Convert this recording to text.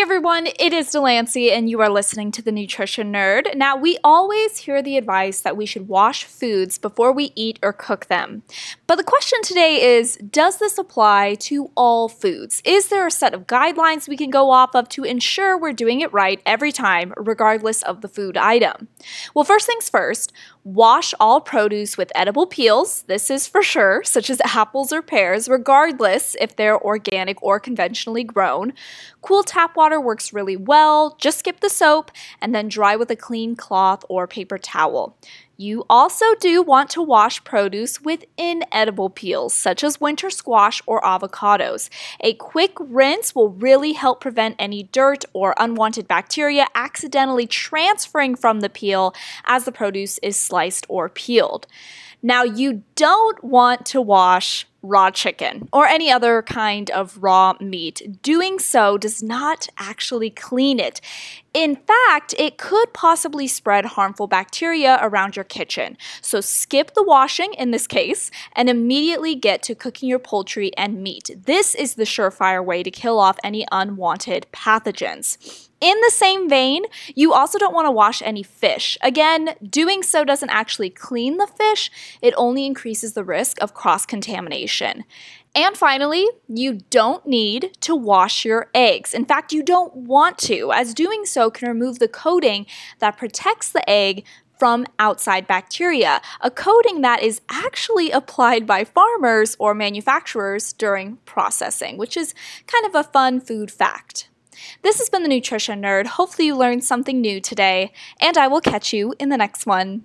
Everyone, it is Delancey, and you are listening to the Nutrition Nerd. Now, we always hear the advice that we should wash foods before we eat or cook them. But the question today is Does this apply to all foods? Is there a set of guidelines we can go off of to ensure we're doing it right every time, regardless of the food item? Well, first things first, wash all produce with edible peels. This is for sure, such as apples or pears, regardless if they're organic or conventionally grown. Cool tap water works really well. Just skip the soap and then dry with a clean cloth or paper towel. You also do want to wash produce with inedible peels, such as winter squash or avocados. A quick rinse will really help prevent any dirt or unwanted bacteria accidentally transferring from the peel as the produce is sliced or peeled. Now, you don't want to wash raw chicken or any other kind of raw meat. Doing so does not actually clean it. In fact, it could possibly spread harmful bacteria around your kitchen. So skip the washing in this case and immediately get to cooking your poultry and meat. This is the surefire way to kill off any unwanted pathogens. In the same vein, you also don't want to wash any fish. Again, doing so doesn't actually clean the fish, it only increases the risk of cross contamination. And finally, you don't need to wash your eggs. In fact, you don't want to, as doing so can remove the coating that protects the egg from outside bacteria, a coating that is actually applied by farmers or manufacturers during processing, which is kind of a fun food fact. This has been the Nutrition Nerd. Hopefully, you learned something new today, and I will catch you in the next one.